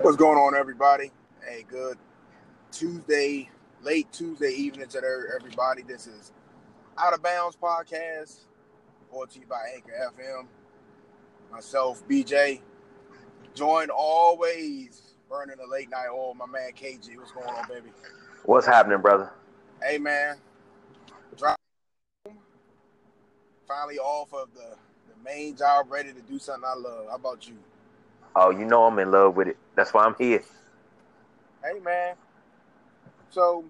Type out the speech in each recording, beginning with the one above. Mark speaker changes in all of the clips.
Speaker 1: What's going on, everybody? Hey, good Tuesday, late Tuesday evening to everybody. This is Out of Bounds Podcast, brought to you by Anchor FM. Myself, BJ, joined always burning the late night oil. My man KG, what's going on, baby?
Speaker 2: What's happening, brother?
Speaker 1: Hey, man. Finally off of the, the main job, ready to do something I love. How about you?
Speaker 2: Oh, you know I'm in love with it. That's why I'm here.
Speaker 1: Hey, man. So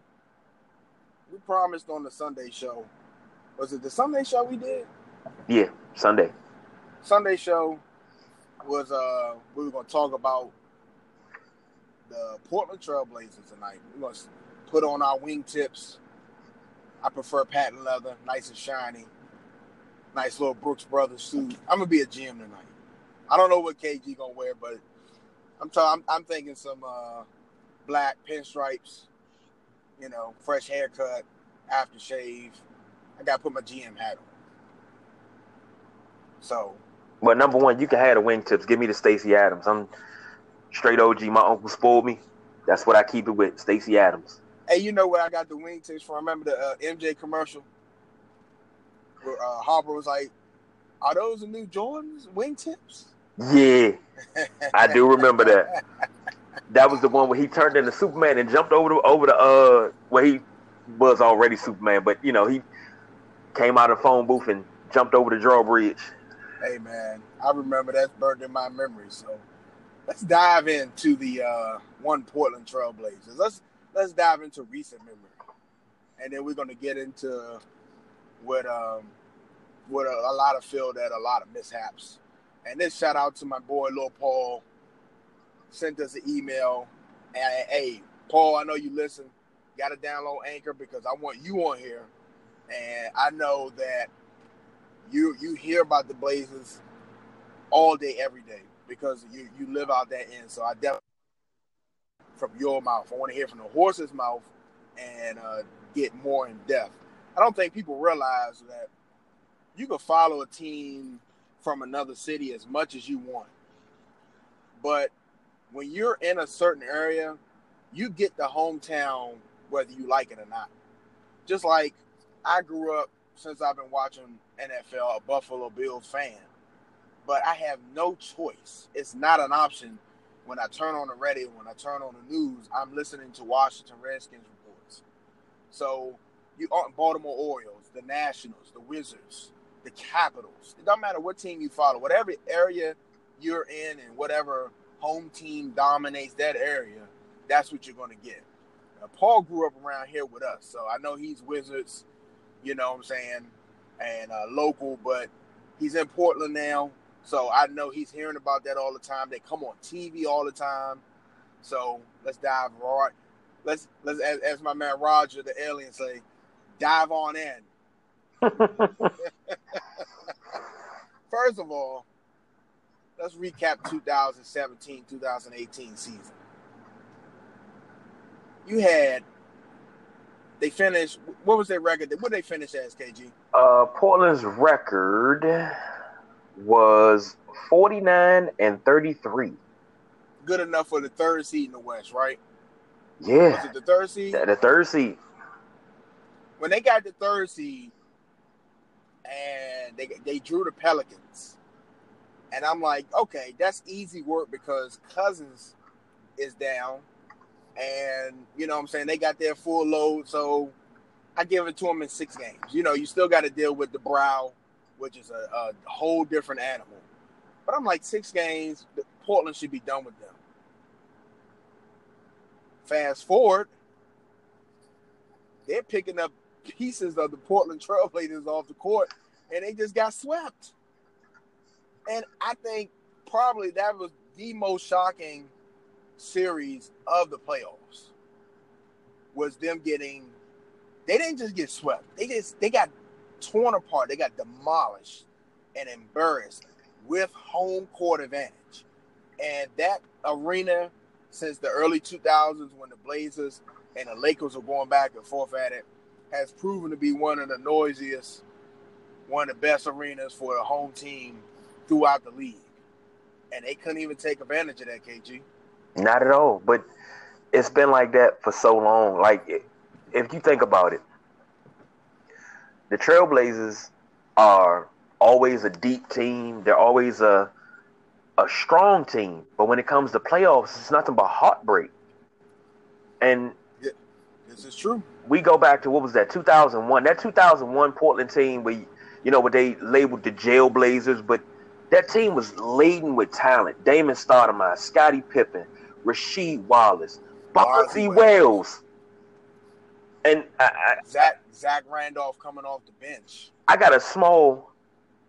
Speaker 1: we promised on the Sunday show. Was it the Sunday show we did?
Speaker 2: Yeah, Sunday.
Speaker 1: Sunday show was uh we were gonna talk about the Portland Trailblazers tonight. We're gonna put on our wingtips. I prefer patent leather, nice and shiny. Nice little Brooks Brothers suit. I'm gonna be a gym tonight. I don't know what KG gonna wear, but I'm t- I'm, I'm thinking some uh, black pinstripes, you know, fresh haircut, aftershave. I gotta put my GM hat on. So.
Speaker 2: But number one, you can have the wingtips. Give me the Stacy Adams. I'm straight OG. My uncle spoiled me. That's what I keep it with, Stacy Adams.
Speaker 1: Hey, you know what I got the wingtips from? Remember the uh, MJ commercial? Where uh, Harper was like, "Are those the new Jordans wingtips?"
Speaker 2: Yeah, I do remember that. That was the one where he turned into Superman and jumped over the over the uh where he was already Superman, but you know he came out of the phone booth and jumped over the drawbridge.
Speaker 1: Hey man, I remember that's burned in my memory. So let's dive into the uh, one Portland Trailblazers. Let's let's dive into recent memory, and then we're gonna get into what um what a, a lot of feel that a lot of mishaps and then shout out to my boy Lil Paul. Sent us an email. And hey, Paul, I know you listen. Got to download Anchor because I want you on here. And I know that you you hear about the Blazers all day, every day, because you you live out that end. So I definitely from your mouth. I want to hear from the horse's mouth and uh, get more in depth. I don't think people realize that you can follow a team from another city as much as you want. But when you're in a certain area, you get the hometown whether you like it or not. Just like I grew up since I've been watching NFL, a Buffalo Bills fan. But I have no choice. It's not an option when I turn on the radio, when I turn on the news, I'm listening to Washington Redskins reports. So you aren't Baltimore Orioles, the Nationals, the Wizards, the Capitals. It doesn't matter what team you follow, whatever area you're in and whatever home team dominates that area, that's what you're going to get. Now, Paul grew up around here with us, so I know he's Wizards, you know what I'm saying, and uh, local, but he's in Portland now, so I know he's hearing about that all the time. They come on TV all the time. So let's dive right. Let's let's as, as my man Roger the alien say, dive on in. First of all, let's recap 2017 2018 season. You had, they finished, what was their record? What did they finish as, KG?
Speaker 2: Uh, Portland's record was 49 and 33.
Speaker 1: Good enough for the third seed in the West, right?
Speaker 2: Yeah.
Speaker 1: Was it the third seed?
Speaker 2: The, the third seed.
Speaker 1: When they got the third seed, and they they drew the Pelicans. And I'm like, okay, that's easy work because Cousins is down. And, you know what I'm saying? They got their full load. So I give it to them in six games. You know, you still got to deal with the brow, which is a, a, whole different animal. But I'm like, six games, Portland should be done with them. Fast forward, they're picking up pieces of the Portland Trailblazers off the court, and they just got swept. And I think probably that was the most shocking series of the playoffs. Was them getting they didn't just get swept. They just they got torn apart. They got demolished and embarrassed with home court advantage. And that arena since the early 2000s when the Blazers and the Lakers were going back and forth at it has proven to be one of the noisiest, one of the best arenas for a home team throughout the league. And they couldn't even take advantage of that, KG.
Speaker 2: Not at all. But it's been like that for so long. Like, if you think about it, the Trailblazers are always a deep team. They're always a a strong team. But when it comes to playoffs, it's nothing but heartbreak. And
Speaker 1: this is true.
Speaker 2: We go back to what was that 2001? That 2001 Portland team, where you know what they labeled the Jailblazers, but that team was laden with talent. Damon Stoudamire, Scottie Pippen, Rasheed Wallace, Bonzi Wells. And I, I,
Speaker 1: Zach Zach Randolph coming off the bench.
Speaker 2: I got a small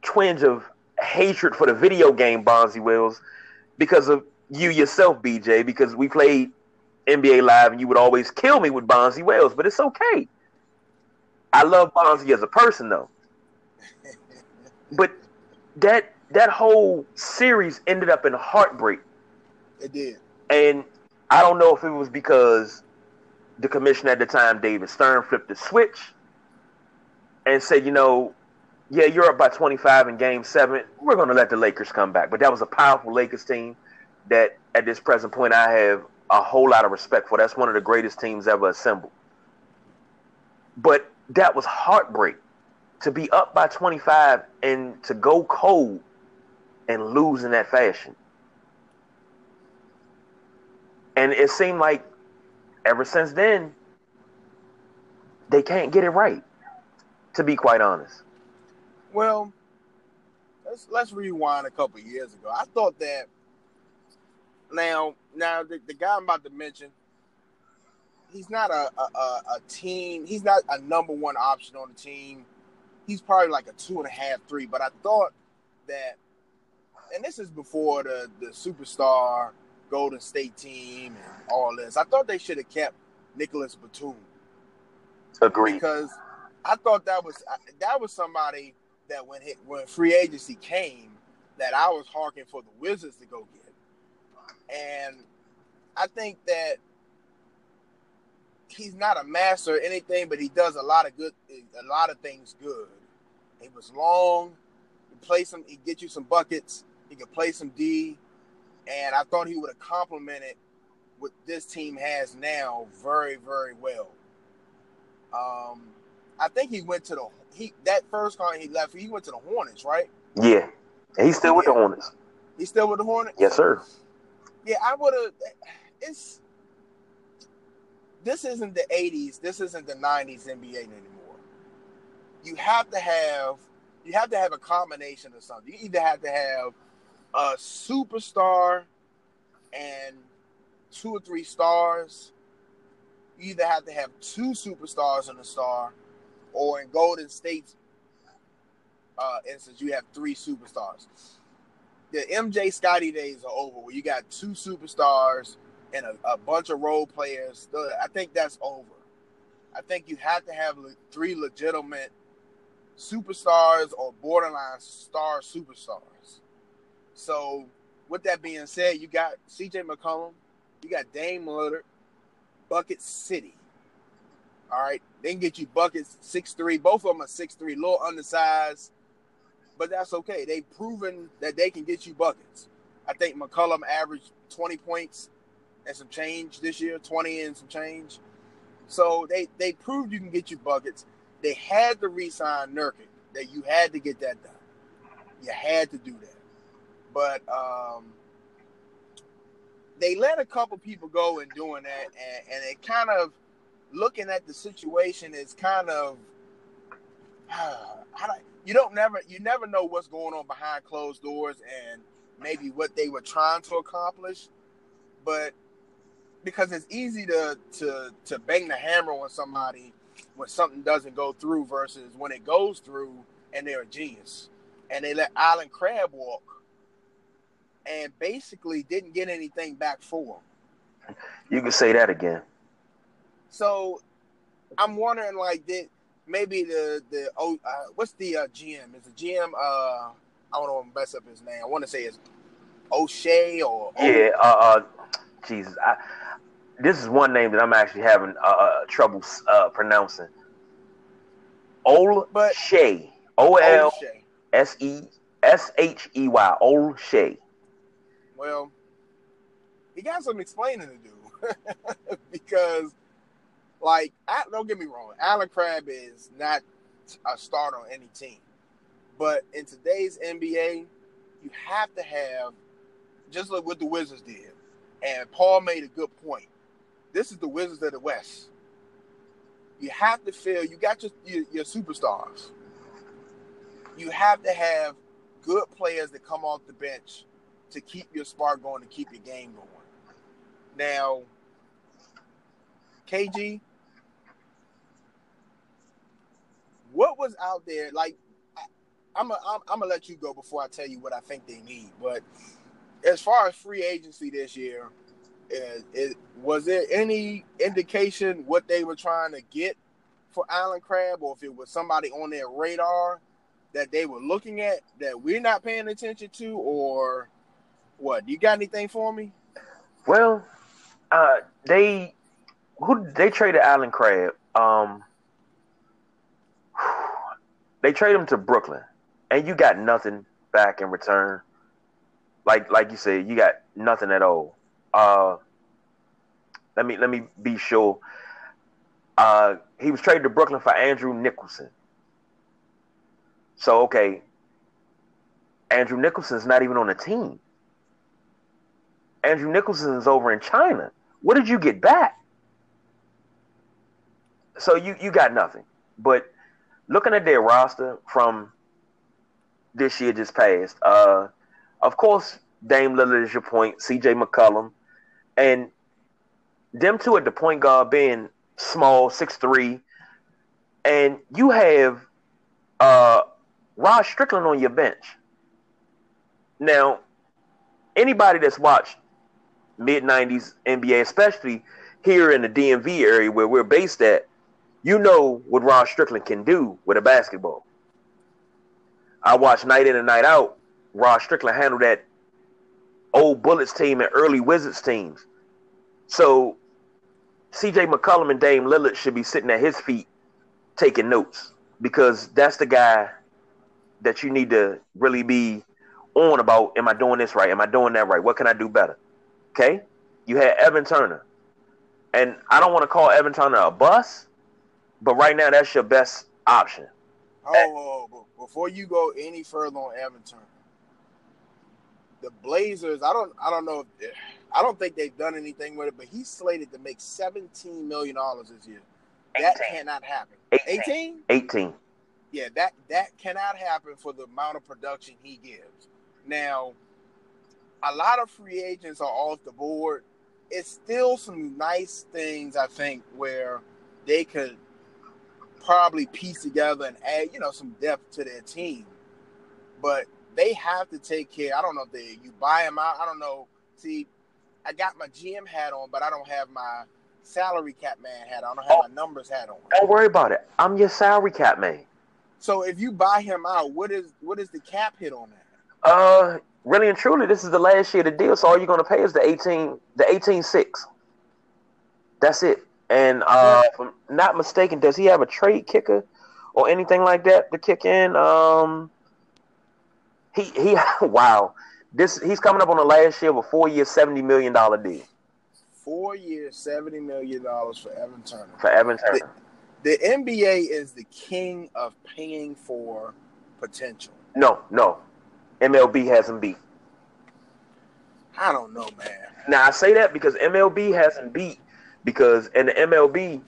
Speaker 2: twinge of hatred for the video game Bonzi Wells because of you yourself, BJ, because we played NBA Live and you would always kill me with Bonzi Wells, but it's okay. I love Bonzi as a person though. but that that whole series ended up in heartbreak.
Speaker 1: It did.
Speaker 2: And I don't know if it was because the commissioner at the time, David Stern, flipped the switch and said, you know, yeah, you're up by 25 in game seven. We're going to let the Lakers come back. But that was a powerful Lakers team that at this present point I have a whole lot of respect for. That's one of the greatest teams ever assembled. But that was heartbreak to be up by 25 and to go cold and lose in that fashion. And it seemed like ever since then, they can't get it right, to be quite honest.
Speaker 1: Well, let's let's rewind a couple years ago. I thought that now now the, the guy I'm about to mention, he's not a, a, a team. He's not a number one option on the team. He's probably like a two and a half, three. But I thought that, and this is before the the superstar Golden State team and all this. I thought they should have kept Nicholas Batum.
Speaker 2: Agree.
Speaker 1: Because I thought that was that was somebody that when hit, when free agency came, that I was harking for the Wizards to go get, and I think that he's not a master or anything, but he does a lot of good, a lot of things good. He was long. He play some. He get you some buckets. He could play some D and I thought he would have complemented what this team has now very, very well. Um, I think he went to the he that first time he left, he went to the Hornets, right?
Speaker 2: Yeah, he's still yeah. with the Hornets.
Speaker 1: He's still with the Hornets.
Speaker 2: Yes, sir.
Speaker 1: Yeah, I would have. It's this isn't the '80s. This isn't the '90s NBA anymore. You have to have you have to have a combination of something. You either have to have a superstar and two or three stars. You either have to have two superstars and a star, or in Golden State's uh, instance, you have three superstars. The MJ Scottie days are over, where you got two superstars and a, a bunch of role players. I think that's over. I think you have to have three legitimate superstars or borderline star superstars. So, with that being said, you got CJ McCollum, you got Dame Lillard, Bucket City. All right, they can get you buckets six three. Both of them are six three, little undersized, but that's okay. They've proven that they can get you buckets. I think McCollum averaged twenty points and some change this year, twenty and some change. So they they proved you can get you buckets. They had to re-sign Nurkic. That you had to get that done. You had to do that but um, they let a couple people go in doing that, and, and it kind of looking at the situation is kind of you don't never you never know what's going on behind closed doors and maybe what they were trying to accomplish, but because it's easy to to to bang the hammer on somebody when something doesn't go through versus when it goes through and they're a genius and they let Allen Crabbe walk and basically didn't get anything back for him.
Speaker 2: You can say that again.
Speaker 1: So I'm wondering, like, did maybe the the oh, uh, what's the uh, GM? Is the GM? Uh, I don't want to mess up his name. I want to say it's O'Shea or
Speaker 2: yeah. Uh, uh, Jesus, I, this is one name that I'm actually having uh, uh trouble uh, pronouncing. Ol Shea. O L S E S H E Y. Olshey.
Speaker 1: Well, he got some explaining to do because, like, don't get me wrong, Allen Crabbe is not a start on any team, but in today's NBA, you have to have just like what the Wizards did, and Paul made a good point. This is the Wizards of the West. You have to feel you got your, your, your superstars. You have to have good players that come off the bench to keep your spark going, to keep your game going. Now, KG, what was out there? Like, I, I'm gonna I'm, gonna let you go before I tell you what I think they need. But as far as free agency this year, was there any indication what they were trying to get for Allen Crabbe, or if it was somebody on their radar that they were looking at that we're not paying attention to, or what? You got anything for me?
Speaker 2: Well, uh, they who they traded Allen Crabbe. Um, they traded him to Brooklyn, and you got nothing back in return. Like like you said, you got nothing at all. Uh, let me let me be sure. Uh, he was traded to Brooklyn for Andrew Nicholson. So okay, Andrew Nicholson's not even on the team. Andrew Nicholson is over in China. What did you get back? So you you got nothing. But looking at their roster from this year just passed, uh, of course Dame Lillard is your point, CJ McCollum, and them two at the point guard being small, six three, and you have uh Rod Strickland on your bench. Now, anybody that's watched mid '90s NBA, especially here in the DMV area where we're based at, you know what Rod Strickland can do with a basketball. I watch night in and night out. Rod Strickland handle that old Bullets team and early Wizards teams. So CJ McCollum and Dame Lillard should be sitting at his feet taking notes because that's the guy that you need to really be on about. Am I doing this right? Am I doing that right? What can I do better? Okay. You had Evan Turner. And I don't want to call Evan Turner a bust, but right now that's your best option.
Speaker 1: Oh, before you go any further on Evan Turner, the Blazers, I don't I don't know if eh, I don't think they've done anything with it, but he's slated to make seventeen million dollars this year. 18. That cannot happen. 18?
Speaker 2: 18?
Speaker 1: Yeah, that that cannot happen for the amount of production he gives. Now, a lot of free agents are off the board. It's still some nice things I think where they could probably piece together and add, you know, some depth to their team. But they have to take care. I don't know if they you buy them out. I don't know. See, I got my GM hat on, but I don't have my salary cap man hat. on. I don't have oh, my numbers hat on.
Speaker 2: Don't worry about it. I'm your salary cap man.
Speaker 1: So if you buy him out, what is what is the cap hit on
Speaker 2: that? Uh, really and truly, this is the last year of the deal. So all you're going to pay is the eighteen, the eighteen six. That's it. And uh, if I'm not mistaken, does he have a trade kicker or anything like that to kick in? Um, he he. Wow, this he's coming up on the last year of a four year, seventy million dollar deal.
Speaker 1: Four years, seventy million dollars for Evan Turner.
Speaker 2: For Evan Turner.
Speaker 1: The, the NBA is the king of paying for potential.
Speaker 2: No, no. MLB hasn't beat.
Speaker 1: I don't know, man.
Speaker 2: Now I say that because MLB hasn't beat because in the MLB,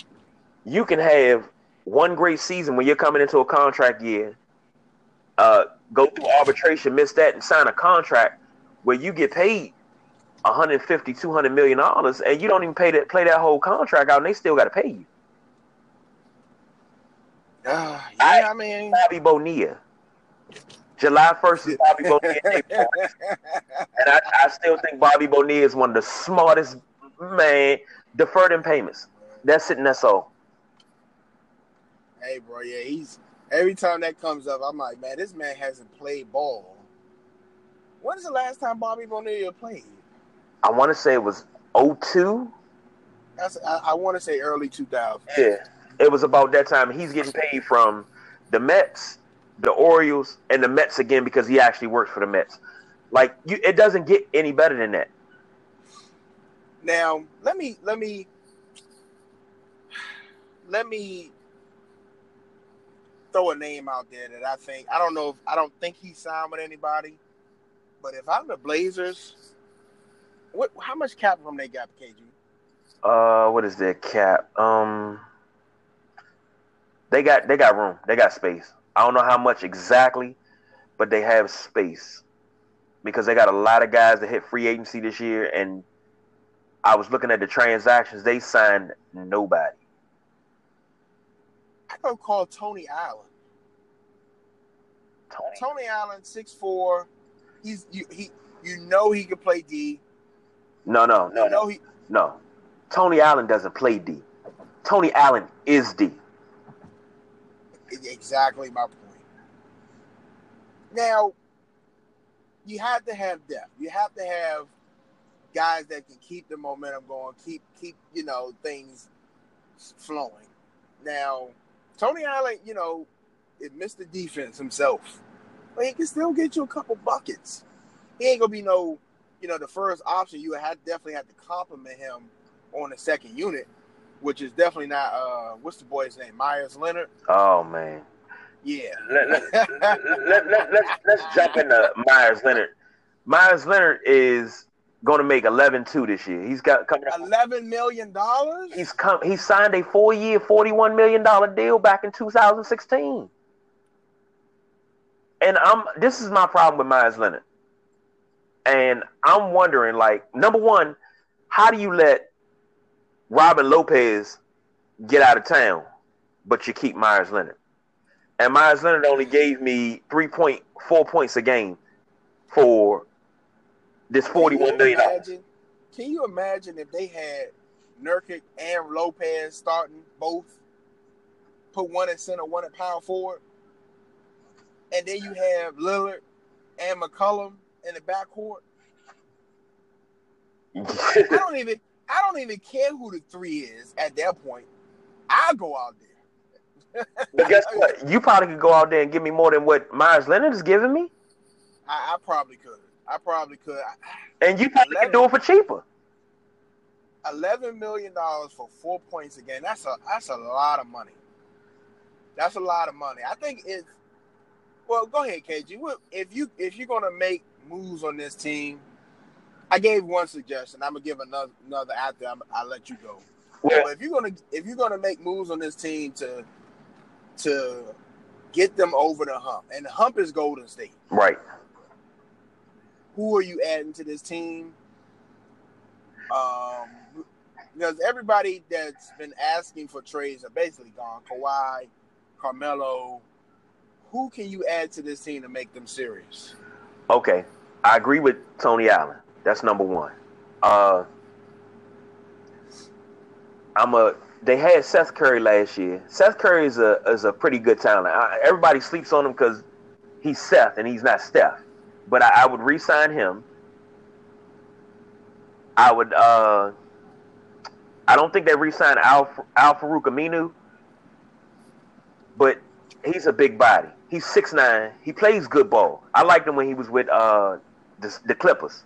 Speaker 2: you can have one great season when you're coming into a contract year, uh, go through arbitration, miss that, and sign a contract where you get paid 150, 200 million dollars, and you don't even pay that play that whole contract out, and they still got to pay you.
Speaker 1: Uh, yeah, I, I mean
Speaker 2: Bobby Bonilla. July 1st is Bobby Bonilla. and I, I, still think Bobby Bonilla is one of the smartest man deferred in payments. That's it and that's all.
Speaker 1: Hey bro, yeah, he's every time that comes up, I'm like, man, this man hasn't played ball. When is the last time Bobby Bonilla played?
Speaker 2: I want to say it was 02.
Speaker 1: That's I, I want to say early 2000.
Speaker 2: Yeah, it was about that time. He's getting paid from the Mets, the Orioles, and the Mets again because he actually works for the Mets. Like you, it doesn't get any better than that.
Speaker 1: Now, let me let me let me throw a name out there that I think I don't know if I don't think he signed with anybody, but if I'm the Blazers, what how much cap room they got, KG?
Speaker 2: Uh, what is their cap? Um, they got they got room. They got space. I don't know how much exactly, but they have space because they got a lot of guys that hit free agency this year. And I was looking at the transactions; they signed nobody.
Speaker 1: I go call Tony Allen. Tony, Tony Allen, six four. He's you he you know he can play D.
Speaker 2: No, no, no, no. He, no. Tony Allen doesn't play D. Tony Allen is D.
Speaker 1: Exactly my point. Now, you have to have depth. You have to have guys that can keep the momentum going, keep keep you know things flowing. Now, Tony Allen, you know, it missed the defense himself, but he can still get you a couple buckets. He ain't gonna be no, you know, the first option. You had definitely have to compliment him on the second unit, which is definitely not. uh What's the boy's name? Meyers Leonard.
Speaker 2: Oh man.
Speaker 1: Yeah.
Speaker 2: Let, let, let, let, let, let's, let's jump into Meyers Leonard. Meyers Leonard is going to make 11-2 this year. He's got coming
Speaker 1: 11 million dollars?
Speaker 2: He's come he signed a 4-year, 41 million dollar deal back in 2016. And I'm this is my problem with Meyers Leonard. And I'm wondering like number 1, how do you let Robin Lopez get out of town but you keep Meyers Leonard? And Meyers Leonard only gave me 3.4 points a game for this forty-one million dollars.
Speaker 1: Can you imagine if they had Nurkic and Lopez starting both, put one at center, one at power forward, and then you have Lillard and McCollum in the backcourt? I don't even I don't even care who the three is at that point. I'll go out there
Speaker 2: but guess what? You probably could go out there and give me more than what Meyers Leonard is giving me.
Speaker 1: I, I probably could. I probably could.
Speaker 2: And you probably 11, could do it for cheaper.
Speaker 1: Eleven million dollars for four points a game. That's a that's a lot of money. That's a lot of money. I think it's well. Go ahead, KG. If you if you're gonna make moves on this team, I gave one suggestion. I'm gonna give another another after i will let you go. Well, if you're gonna if you're gonna make moves on this team to to get them over the hump. And the hump is Golden State.
Speaker 2: Right.
Speaker 1: Who are you adding to this team? Um, because everybody that's been asking for trades are basically gone. Kawhi, Carmelo. Who can you add to this team to make them serious?
Speaker 2: Okay, I agree with Tony Allen. That's number one. Uh, I'm a they had Seth Curry last year. Seth Curry is a is a pretty good talent. I, everybody sleeps on him because he's Seth and he's not Steph. But I, I would re-sign him. I would. uh I don't think they re-signed Al Al Farouq Aminu, but he's a big body. He's six nine. He plays good ball. I liked him when he was with uh the, the Clippers.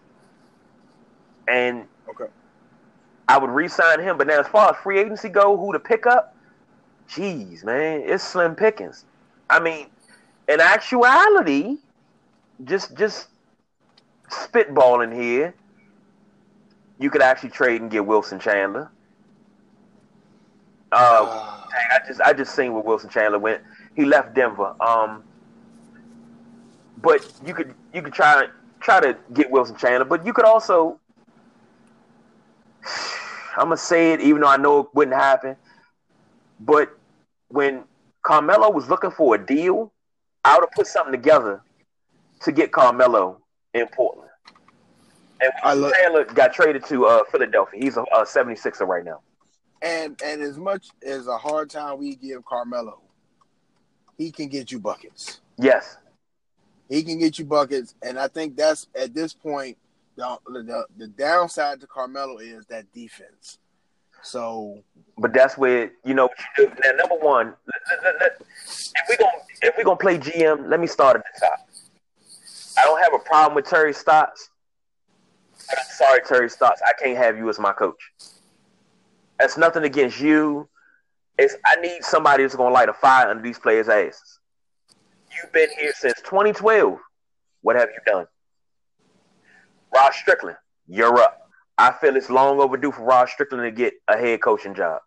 Speaker 2: And
Speaker 1: okay.
Speaker 2: I would re-sign him. But now, as far as free agency go, who to pick up? Jeez, man, it's slim pickings. I mean, in actuality, just just spitballing here, you could actually trade and get Wilson Chandler. Uh, uh, I just I just seen where Wilson Chandler went. He left Denver. Um, but you could you could try try to get Wilson Chandler, but you could also I'm gonna say it, even though I know it wouldn't happen. But when Carmelo was looking for a deal, I would have put something together to get Carmelo in Portland. And I Taylor got traded to uh, Philadelphia. He's a, a 76er right now.
Speaker 1: And and as much as a hard time we give Carmelo, he can get you buckets.
Speaker 2: Yes.
Speaker 1: He can get you buckets. And I think that's at this point the, the the downside to Carmelo is that defense. So,
Speaker 2: but that's where you know now. Number one, if we gonna if we gonna play GM, let me start at the top. I don't have a problem with Terry Stotts, I'm sorry, Terry Stotts, I can't have you as my coach. That's nothing against you. It's I need somebody that's gonna light a fire under these players' asses. You've been here since 2012. What have you done? Rod Strickland, you're up. I feel it's long overdue for Rod Strickland to get a head coaching job.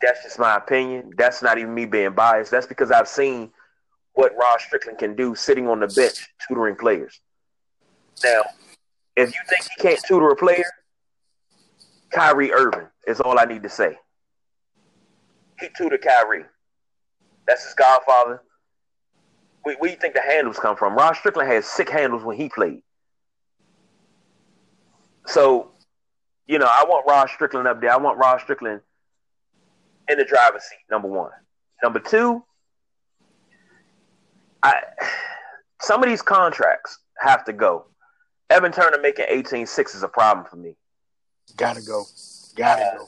Speaker 2: That's just my opinion. That's not even me being biased. That's because I've seen what Rod Strickland can do sitting on the bench tutoring players. Now, if you think he can't tutor a player, Kyrie Irving is all I need to say. He tutored Kyrie. That's his godfather. Where, where you think the handles come from? Rod Strickland had sick handles when he played. So, you know, I want Rod Strickland up there. I want Rod Strickland in the driver's seat, number one. Number two, I some of these contracts have to go. Evan Turner making 18-6 is a problem for me.
Speaker 1: Gotta go. Gotta uh, go.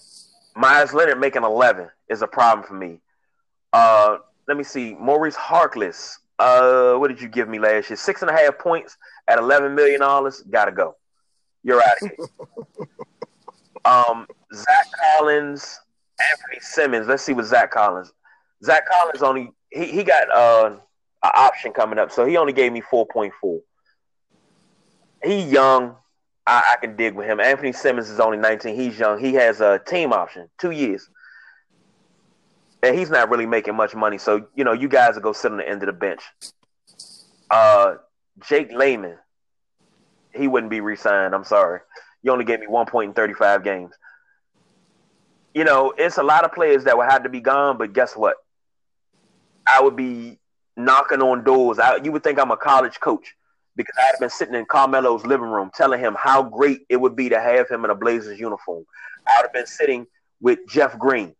Speaker 2: Meyers Leonard making 11 is a problem for me. Uh, let me see. Maurice Harkless. Uh, what did you give me last year? Six and a half points at $11 million. Gotta go. You're out of here. um, Zach Collins, Anthony Simmons. Let's see what Zach Collins. Zach Collins only he, he got uh, an option coming up, so he only gave me four point four. He young. I, I, can dig with him. Anthony Simmons is only 19. He's young. He has a team option, two years. And he's not really making much money. So, you know, you guys will go sit on the end of the bench. Uh, Jake Layman, he wouldn't be re signed. I'm sorry. You only gave me one point in 35 games. You know, it's a lot of players that would have to be gone, but guess what? I would be knocking on doors. I, you would think I'm a college coach because I had been sitting in Carmelo's living room telling him how great it would be to have him in a Blazers uniform. I would have been sitting with Jeff Green.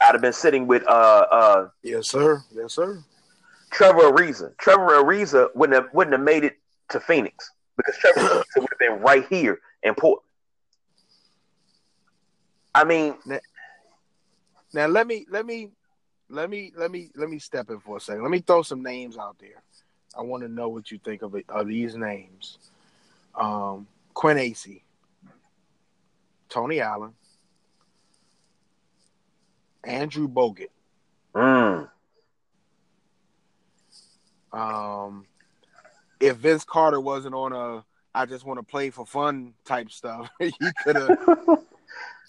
Speaker 2: I'd have been sitting with uh uh
Speaker 1: Yes, sir. Yes, sir.
Speaker 2: Trevor Ariza. Trevor Ariza wouldn't have wouldn't have made it to Phoenix because Trevor Ariza would have been right here in Portland. I mean
Speaker 1: now, now let me let me let me let me let me step in for a second. Let me throw some names out there. I want to know what you think of, it, of these names. Um, Quincy Acy, Tony Allen, Andrew Bogut.
Speaker 2: Mm.
Speaker 1: Um, if Vince Carter wasn't on a I just want to play for fun type stuff, he could have.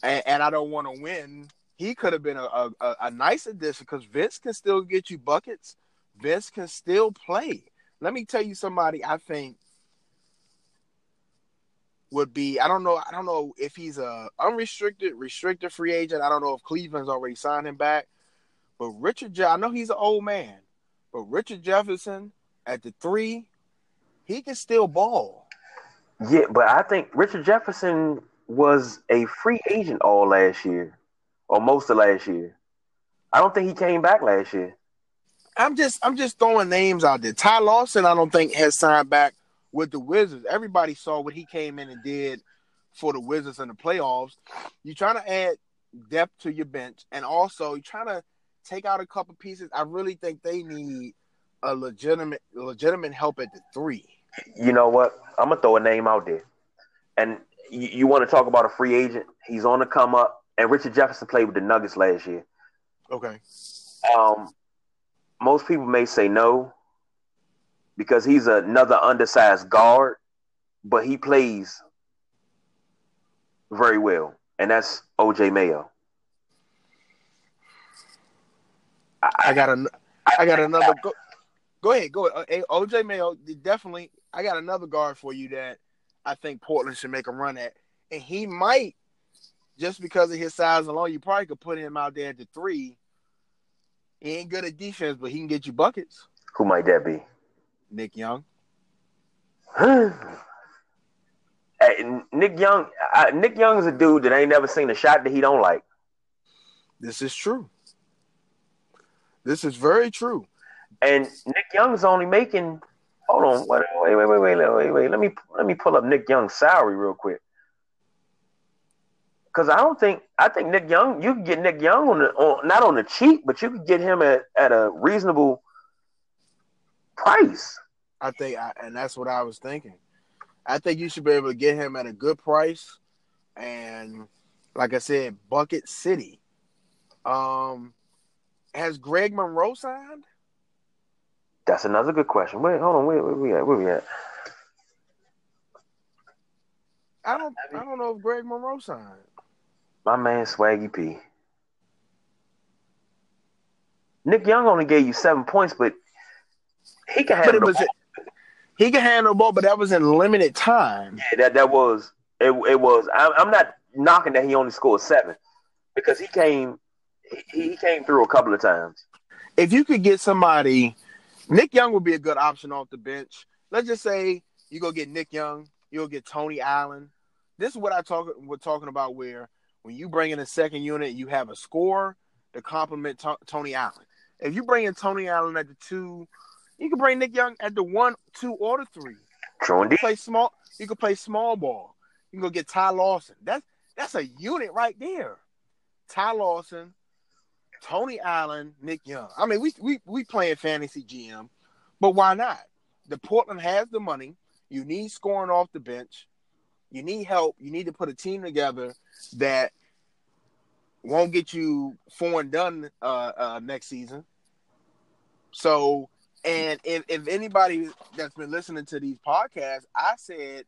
Speaker 1: and, and, I don't want to win. He could have been a, a, a nice addition because Vince can still get you buckets. Vince can still play. Let me tell you somebody I think would be I don't know I don't know if he's a unrestricted restricted free agent. I don't know if Cleveland's already signed him back. But Richard Je- I know he's an old man, but Richard Jefferson at the 3, he can still ball.
Speaker 2: Yeah, but I think Richard Jefferson was a free agent all last year or most of last year. I don't think he came back last year.
Speaker 1: I'm just I'm just throwing names out there. Ty Lawson, I don't think has signed back with the Wizards. Everybody saw what he came in and did for the Wizards in the playoffs. You're trying to add depth to your bench, and also you're trying to take out a couple pieces. I really think they need a legitimate legitimate help at the three.
Speaker 2: You know what? I'm gonna throw a name out there, and you, you want to talk about a free agent? He's on the come up, and Richard Jefferson played with the Nuggets last year.
Speaker 1: Okay.
Speaker 2: Um, most people may say no because he's another undersized guard, but he plays very well, and that's OJ Mayo.
Speaker 1: I, I got a, I got another. Go, go ahead, go ahead. OJ Mayo, definitely. I got another guard for you that I think Portland should make a run at, and he might just because of his size alone. You probably could put him out there at the three he ain't good at defense, but he can get you buckets.
Speaker 2: Who might that be?
Speaker 1: Nick Young.
Speaker 2: hey, Nick Young. Nick Young is a dude that ain't never seen a shot that he don't like.
Speaker 1: This is true. This is very true.
Speaker 2: And Nick Young is only making. Hold on. Wait, wait, wait, wait, wait, wait, wait. Let me let me pull up Nick Young's salary real quick because I don't think I think Nick Young. You can get Nick Young on the on, not on the cheap, but you could get him at, at a reasonable price.
Speaker 1: I think, I, and that's what I was thinking. I think you should be able to get him at a good price, and like I said, Bucket City. Um, has Greg Monroe signed?
Speaker 2: That's another good question. Wait, hold on. Where, where we at? Where we at?
Speaker 1: I don't. I don't know if Greg Monroe signed.
Speaker 2: My man Swaggy P. Nick Young only gave you seven points, but he can handle the ball.
Speaker 1: He can handle the ball, but that was in limited time.
Speaker 2: Yeah, that that was it. It was. I, I'm not knocking that he only scored seven because he came. He, he came through a couple of times.
Speaker 1: If you could get somebody, Nick Young would be a good option off the bench. Let's just say you go get Nick Young, you'll get Tony Allen. This is what I talk. We're talking about where when you bring in a second unit, you have a score to complement t- Tony Allen. If you bring in Tony Allen at the two, you can bring Nick Young at the one, two, or the three.
Speaker 2: True
Speaker 1: You play small. You can play small ball. You can go get Ty Lawson. That's that's a unit right there. Ty Lawson, Tony Allen, Nick Young. I mean, we we we playing fantasy GM, but why not? The Portland has the money. You need scoring off the bench. You need help. You need to put a team together that won't get you four and done uh, uh, next season. So, and if, if anybody that's been listening to these podcasts, I said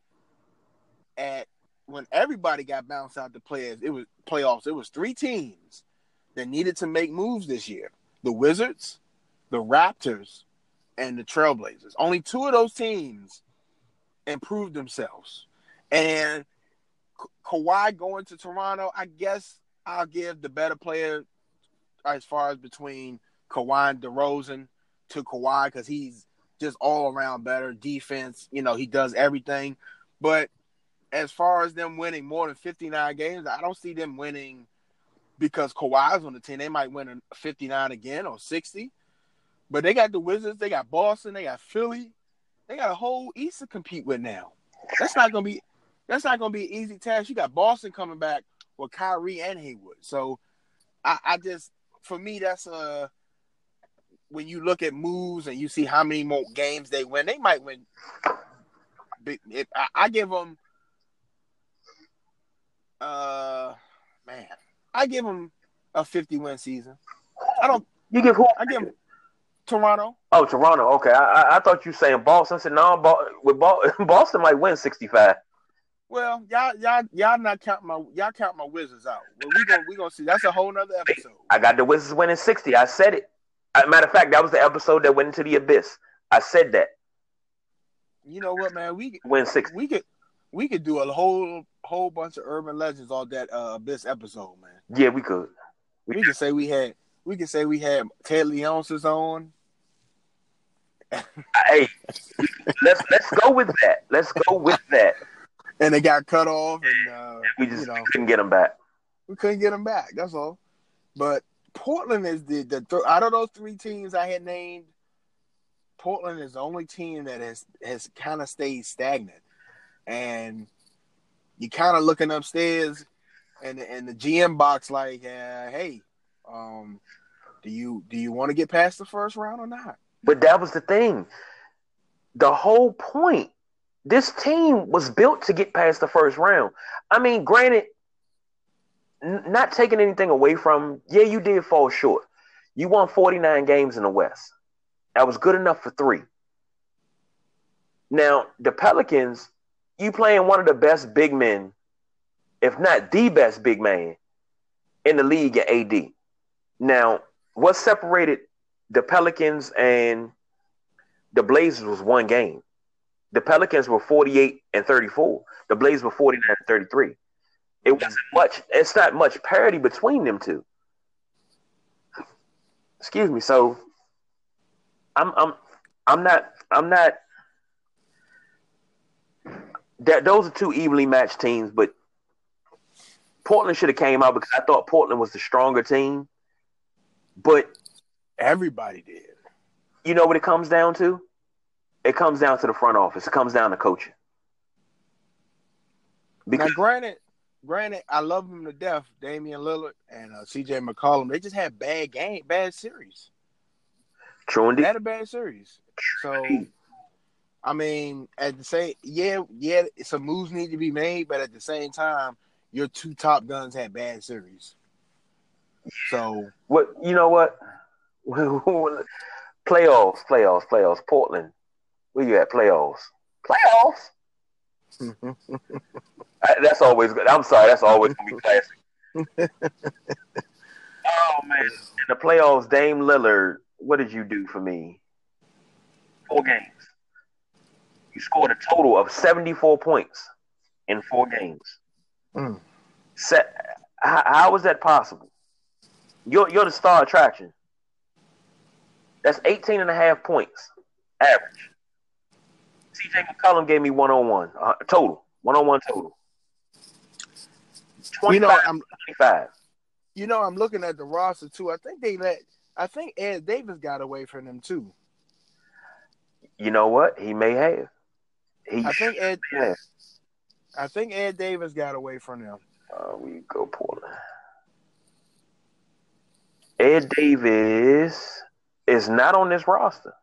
Speaker 1: at when everybody got bounced out the players, it was playoffs. It was three teams that needed to make moves this year: the Wizards, the Raptors, and the Trailblazers. Only two of those teams improved themselves, and Ka- Kawhi going to Toronto. I guess I'll give the better player as far as between Kawhi and DeRozan to Kawhi because he's just all around better defense. You know, he does everything. But as far as them winning more than 59 games, I don't see them winning because Kawhi's on the team. They might win a 59 again or 60. But they got the Wizards, they got Boston, they got Philly. They got a whole East to compete with now. That's not gonna be that's not gonna be an easy task. You got Boston coming back with Kyrie and Hayward. So I, I just for me that's a when you look at moves and you see how many more games they win, they might win. If, I, I give them, uh, man, I give them a fifty win season. I don't.
Speaker 2: You give who?
Speaker 1: I give them Toronto.
Speaker 2: Oh, Toronto. Okay, I, I, I thought you were saying Boston. I said no. Bo- with Bo- Boston might win sixty five.
Speaker 1: Well, y'all, y'all, y'all not count my y'all count my Wizards out. Well, we gonna we gonna see. That's a whole nother episode.
Speaker 2: I got the Wizards winning sixty. I said it. As a matter of fact, that was the episode that went into the abyss. I said that.
Speaker 1: You know what, man? We
Speaker 2: Win sixty.
Speaker 1: we could we could do a whole whole bunch of urban legends on that uh abyss episode, man.
Speaker 2: Yeah, we could.
Speaker 1: We could say we had we could say we had Ted Leonsis on.
Speaker 2: Hey, let's let's go with that. Let's go with that.
Speaker 1: And they got cut off, and uh,
Speaker 2: We just
Speaker 1: you know
Speaker 2: couldn't get them back.
Speaker 1: we couldn't get them back. That's all. But Portland is the the th- out of those three teams I had named. Portland is the only team that has has kind of stayed stagnant, and you kind of looking upstairs, and and the GM box like, uh, hey, um, do you do you want to get past the first round or not?
Speaker 2: But that was the thing. The whole point. This team was built to get past the first round. I mean, granted, n- not taking anything away from, yeah, you did fall short. You won 49 games in the West. That was good enough for three. Now, the Pelicans, you playing one of the best big men, if not the best big man in the league at AD. Now, what separated the Pelicans and the Blazers was one game. The Pelicans were 48 and 34. The Blazers were 49 and 33. It wasn't much, it's not much parity between them two. Excuse me. So I'm I'm I'm not I'm not that those are two evenly matched teams, but Portland should have came out because I thought Portland was the stronger team. But
Speaker 1: Everybody did.
Speaker 2: you know what it comes down to? It comes down to the front office. It comes down to coaching.
Speaker 1: Now,
Speaker 2: Because
Speaker 1: granted, granted, I love them to death, Damian Lillard and uh, C.J. McCollum. They just had bad game, bad series.
Speaker 2: true
Speaker 1: They had a bad series. So I mean, at the same, yeah, yeah, some moves need to be made, but at the same time, your two top guns had bad series. So
Speaker 2: what? You know what? playoffs, playoffs, playoffs. Portland, where you at? Playoffs, playoffs. that's always good. I'm sorry, that's always gonna be classic. oh man, in the playoffs, Dame Lillard, what did you do for me? Four games. You scored a total of 74 points in four games. Mm. Set, how, how is that possible? You're, you're the star attraction. That's 18 and a half points average. CJ McCollum gave me one on one total, one on one total.
Speaker 1: You know, I'm 25. You know, I'm looking at the roster too. I think they let. I think Ed Davis got away from them too.
Speaker 2: You know what? He may have.
Speaker 1: He I think Ed. Have. I think Ed Davis got away from them.
Speaker 2: Uh, we go Portland. Ed Davis is not on this roster.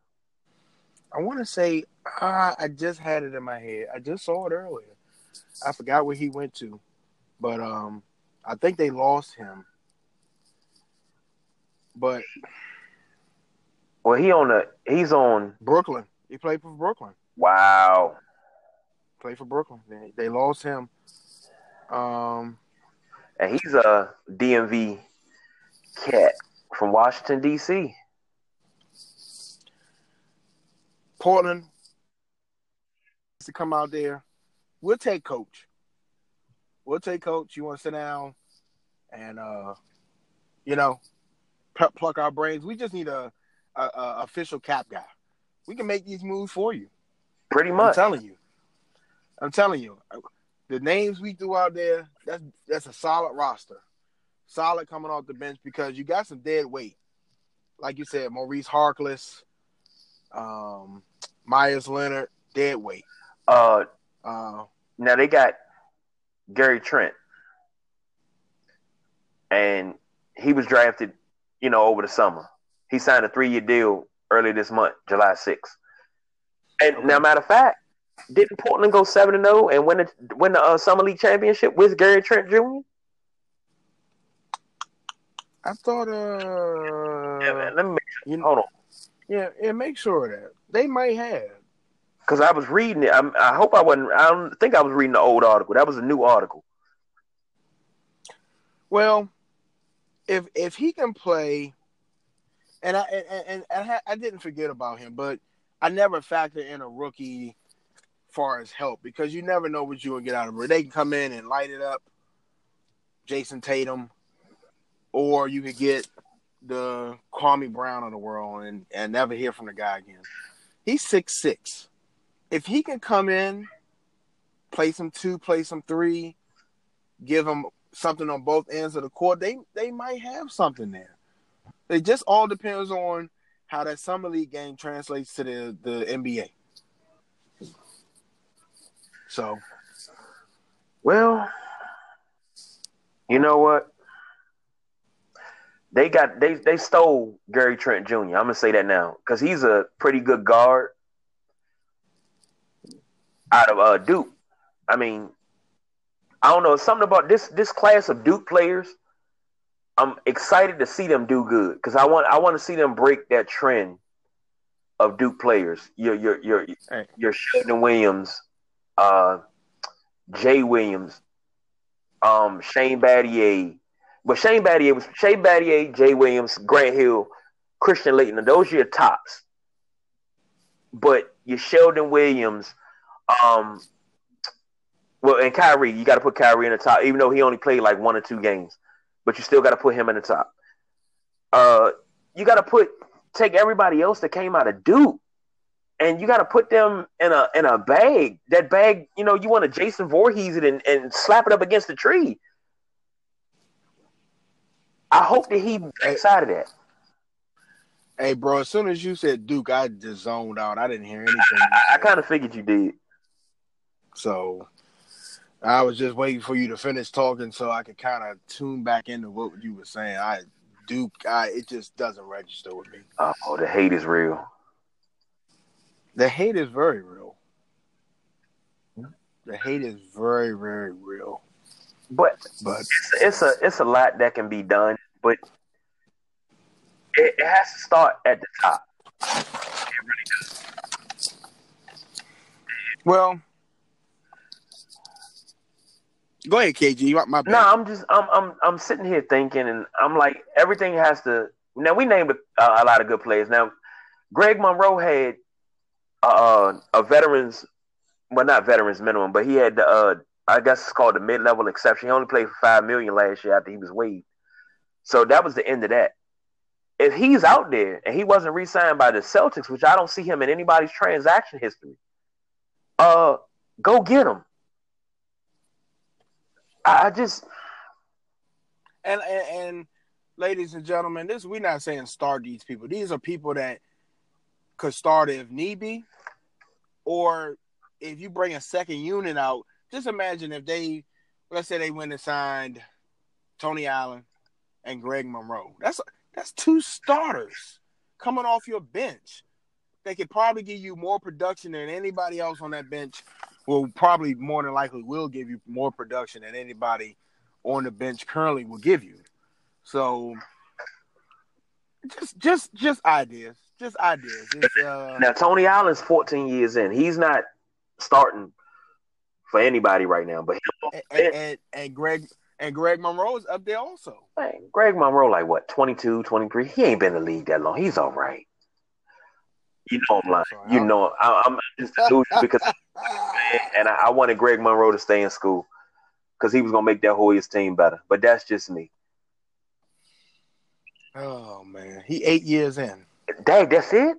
Speaker 1: I want to say uh, I just had it in my head. I just saw it earlier. I forgot where he went to, but um, I think they lost him. But
Speaker 2: well, he on the he's on
Speaker 1: Brooklyn. He played for Brooklyn.
Speaker 2: Wow.
Speaker 1: Played for Brooklyn. They, they lost him. Um,
Speaker 2: and he's a DMV cat from Washington D.C.
Speaker 1: Portland to come out there. We'll take coach. We'll take coach. You want to sit down and uh, you know, pluck, pluck our brains. We just need a, a, a, official cap guy. We can make these moves for you.
Speaker 2: Pretty much.
Speaker 1: I'm telling you. I'm telling you. The names we threw out there, that's that's a solid roster. Solid coming off the bench because you got some dead weight. Like you said, Maurice Harkless, um, Meyers Leonard, dead weight.
Speaker 2: Uh, uh, now they got Gary Trent, and he was drafted, you know, over the summer. He signed a three-year deal early this month, July 6th. And okay. now, matter of fact, didn't Portland go seven and zero and win the win the uh, summer league championship with Gary Trent Jr.?
Speaker 1: I thought. Uh,
Speaker 2: yeah, man. Let me make sure. You know, hold on.
Speaker 1: Yeah, and Make sure that they might have.
Speaker 2: Because I was reading it. I, I hope I wasn't. I don't think I was reading the old article. That was a new article.
Speaker 1: Well, if if he can play, and I and, and, and I, I didn't forget about him, but I never factor in a rookie far as help because you never know what you will get out of it. They can come in and light it up, Jayson Tatum, or you could get the Kwame Brown of the world and, and never hear from the guy again. He's six six. If he can come in, play some two, play some three, give him something on both ends of the court, they they might have something there. It just all depends on how that summer league game translates to the, the NBA. So,
Speaker 2: well, you know what? They got they they stole Gary Trent Jr. I'm gonna say that now because he's a pretty good guard out of uh, Duke. I mean, I don't know something about this this class of Duke players. I'm excited to see them do good because I want I want to see them break that trend of Duke players. Your your your your Sheldon Williams, uh, Jay Williams, um, Shane Battier. But Shane Battier was Shane Battier, Jay Williams, Grant Hill, Christian Laettner. Those are your tops. But your Sheldon Williams, um, well, and Kyrie, you got to put Kyrie in the top, even though he only played like one or two games. But you still got to put him in the top. Uh, you got to put take everybody else that came out of Duke and you got to put them in a in a bag. That bag, you know, you want to Jason Voorhees it and, and slap it up against the tree. Hope that he breaks out of that.
Speaker 1: Hey, bro, as soon as you said Duke, I just zoned out. I didn't hear anything.
Speaker 2: I, I kind of figured you did.
Speaker 1: So I was just waiting for you to finish talking so I could kind of tune back into what you were saying. I Duke, I it just doesn't register with me.
Speaker 2: Oh, the hate is real.
Speaker 1: The hate is very real. the hate is very, very real.
Speaker 2: But
Speaker 1: But
Speaker 2: it's, it's a it's a lot that can be done, but it, it has to start at the top. It really does.
Speaker 1: well, go ahead, KG. My, my bad.
Speaker 2: No, I'm just I'm I'm I'm sitting here thinking, and I'm like everything has to. Now we named a, a lot of good players. Now, Greg Monroe had uh, a veterans, well not veterans minimum, but he had the uh, I guess it's called the mid level exception. He only played for five million last year after he was waived. So that was the end of that. If he's out there and he wasn't re-signed by the Celtics, which I don't see him in anybody's transaction history, uh, go get him. I, just
Speaker 1: and, and and ladies and gentlemen, this we're not saying start these people. These are people that could start if need be, or if you bring a second unit out. Just imagine if they, let's say they went and signed Tony Allen and Greg Monroe. That's that's two starters coming off your bench. They could probably give you more production than anybody else on that bench. Will probably more than likely will give you more production than anybody on the bench currently will give you. So just just just ideas. Just ideas. It's, uh,
Speaker 2: now Tony Allen's 14 years in. He's not starting for anybody right now, but
Speaker 1: and, and, and Greg and Greg Monroe is up there also.
Speaker 2: Man, Greg Monroe, like what, 22, 23? He ain't been in the league that long. He's all right. You know I'm lying.
Speaker 1: Sorry,
Speaker 2: you
Speaker 1: I'm-
Speaker 2: know I, I'm just delusional because and I, I wanted Greg Monroe to stay in school because he was gonna make that Hoyas team better. But that's just me.
Speaker 1: Oh man, he eight years in,
Speaker 2: Dang, that's it.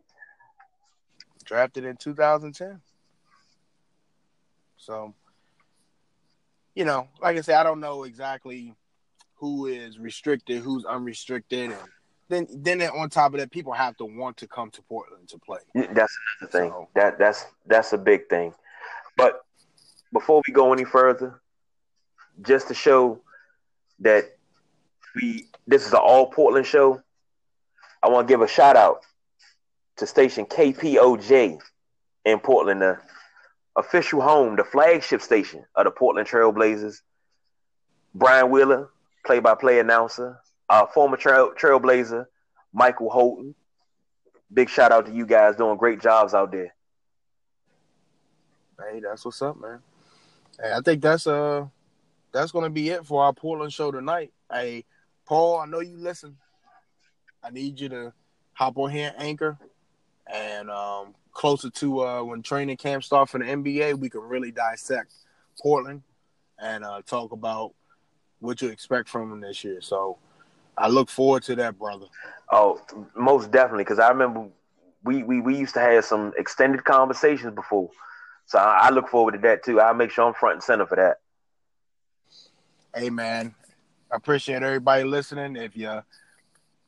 Speaker 1: drafted in 2010. So, you know, like I said, I don't know exactly who is restricted, who's unrestricted, and then then on top of that, people have to want to come to Portland to play.
Speaker 2: That's another thing.
Speaker 1: So-
Speaker 2: That that's that's a big thing. But before we go any further, just to show that we this is an all Portland show, I want to give a shout out to station KPOJ in Portland, the official home, the flagship station of the Portland Trailblazers. Brian Wheeler, play-by-play announcer, uh, former trail, Trailblazer, Michael Holton. Big shout out to you guys doing great jobs out there.
Speaker 1: Hey, that's what's up, man. Hey, I think that's uh that's gonna be it for our Portland show tonight. Hey, Paul, I know you listen. I need you to hop on here, anchor, and um closer to uh when training camp starts for the NBA, we can really dissect Portland and uh talk about what you expect from them this year. So I look forward to that, brother.
Speaker 2: Oh, most definitely, because I remember we, we we used to have some extended conversations before, so I, I look forward to that too. I'll make sure I'm front and center for that.
Speaker 1: Hey man, I appreciate everybody listening. If you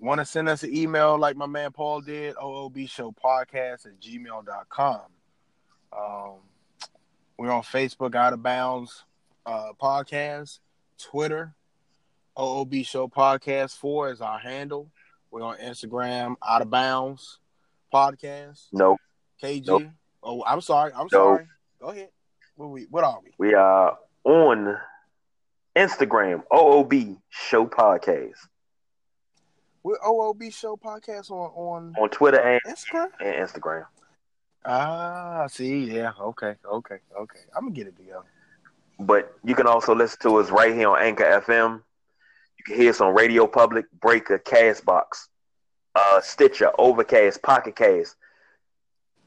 Speaker 1: want to send us an email like my man Paul did, oobshowpodcast at gmail.com. Um, we're on Facebook, Out of Bounds uh, Podcast, Twitter, OOB Show Podcast 4 is our handle. We're on Instagram, Out of Bounds Podcast,
Speaker 2: No,
Speaker 1: KG.
Speaker 2: Nope.
Speaker 1: Oh, I'm sorry. I'm
Speaker 2: Nope.
Speaker 1: sorry. Go ahead. What, we, what are we?
Speaker 2: we are on Instagram, OOB Show Podcast,
Speaker 1: We're OOB Show Podcast on, on
Speaker 2: on Twitter and,
Speaker 1: Instagram.
Speaker 2: and Instagram.
Speaker 1: Ah, see, yeah, okay, okay, okay. I'm gonna get it together.
Speaker 2: But you can also listen to us right here on Anchor FM. You can hear us on Radio Public, Breaker, Castbox, uh, Stitcher, Overcast, Pocket Cast.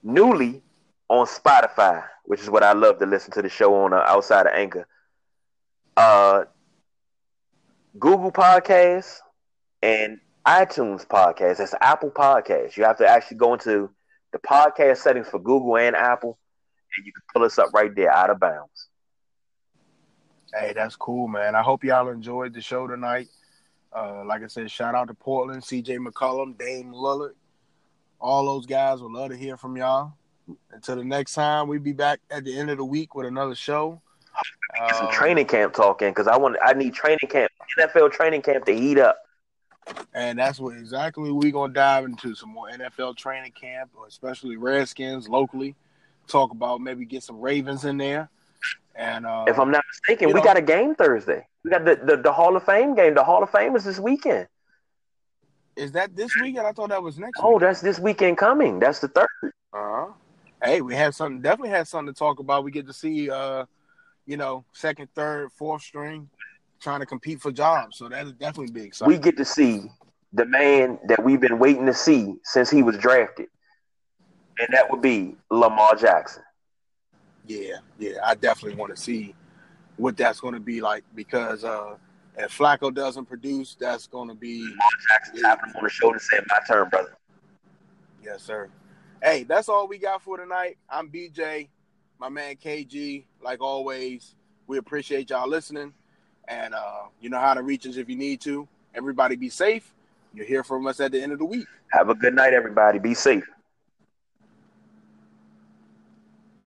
Speaker 2: Newly on Spotify, which is what I love to listen to the show on uh, outside of Anchor. Uh, Google Podcasts and iTunes podcast. That's Apple Podcast. You have to actually go into the podcast settings for Google and Apple, and you can pull us up right there out of bounds.
Speaker 1: Hey, that's cool, man. I hope y'all enjoyed the show tonight. Uh, like I said, shout out to Portland, CJ McCollum, Dame Lillard. All those guys would love to hear from y'all. Until the next time, we be back at the end of the week with another show.
Speaker 2: Get some
Speaker 1: Um,
Speaker 2: training camp talking because I want I need training camp NFL training camp to heat up.
Speaker 1: And that's what exactly we're gonna dive into some more NFL training camp, or especially Redskins locally. Talk about maybe get some Ravens in there. And uh,
Speaker 2: if I'm not mistaken, we know, got a game Thursday. We got the, the, the Hall of Fame game. The Hall of Fame is this weekend.
Speaker 1: Is that this weekend? I thought that was next.
Speaker 2: Oh, weekend. that's this weekend coming. That's the third.
Speaker 1: Uh huh. Hey, we have something. Definitely have something to talk about. We get to see, uh, you know, second, third, fourth string trying to compete for jobs. So that is definitely big.
Speaker 2: We get to see the man that we've been waiting to see since he was drafted, and that would be Lamar Jackson.
Speaker 1: Yeah, yeah, I definitely want to see what that's going to be like because uh, if Flacco doesn't produce, that's going to be
Speaker 2: Lamar Jackson tapping on the shoulder saying, "My turn, brother."
Speaker 1: Yes, sir. Hey, that's all we got for tonight. I'm BJ, my man KG. Like always, we appreciate y'all listening, and uh, you know how to reach us if you need to. Everybody, be safe. You'll hear from us at the end of the week.
Speaker 2: Have a good night, everybody. Be safe.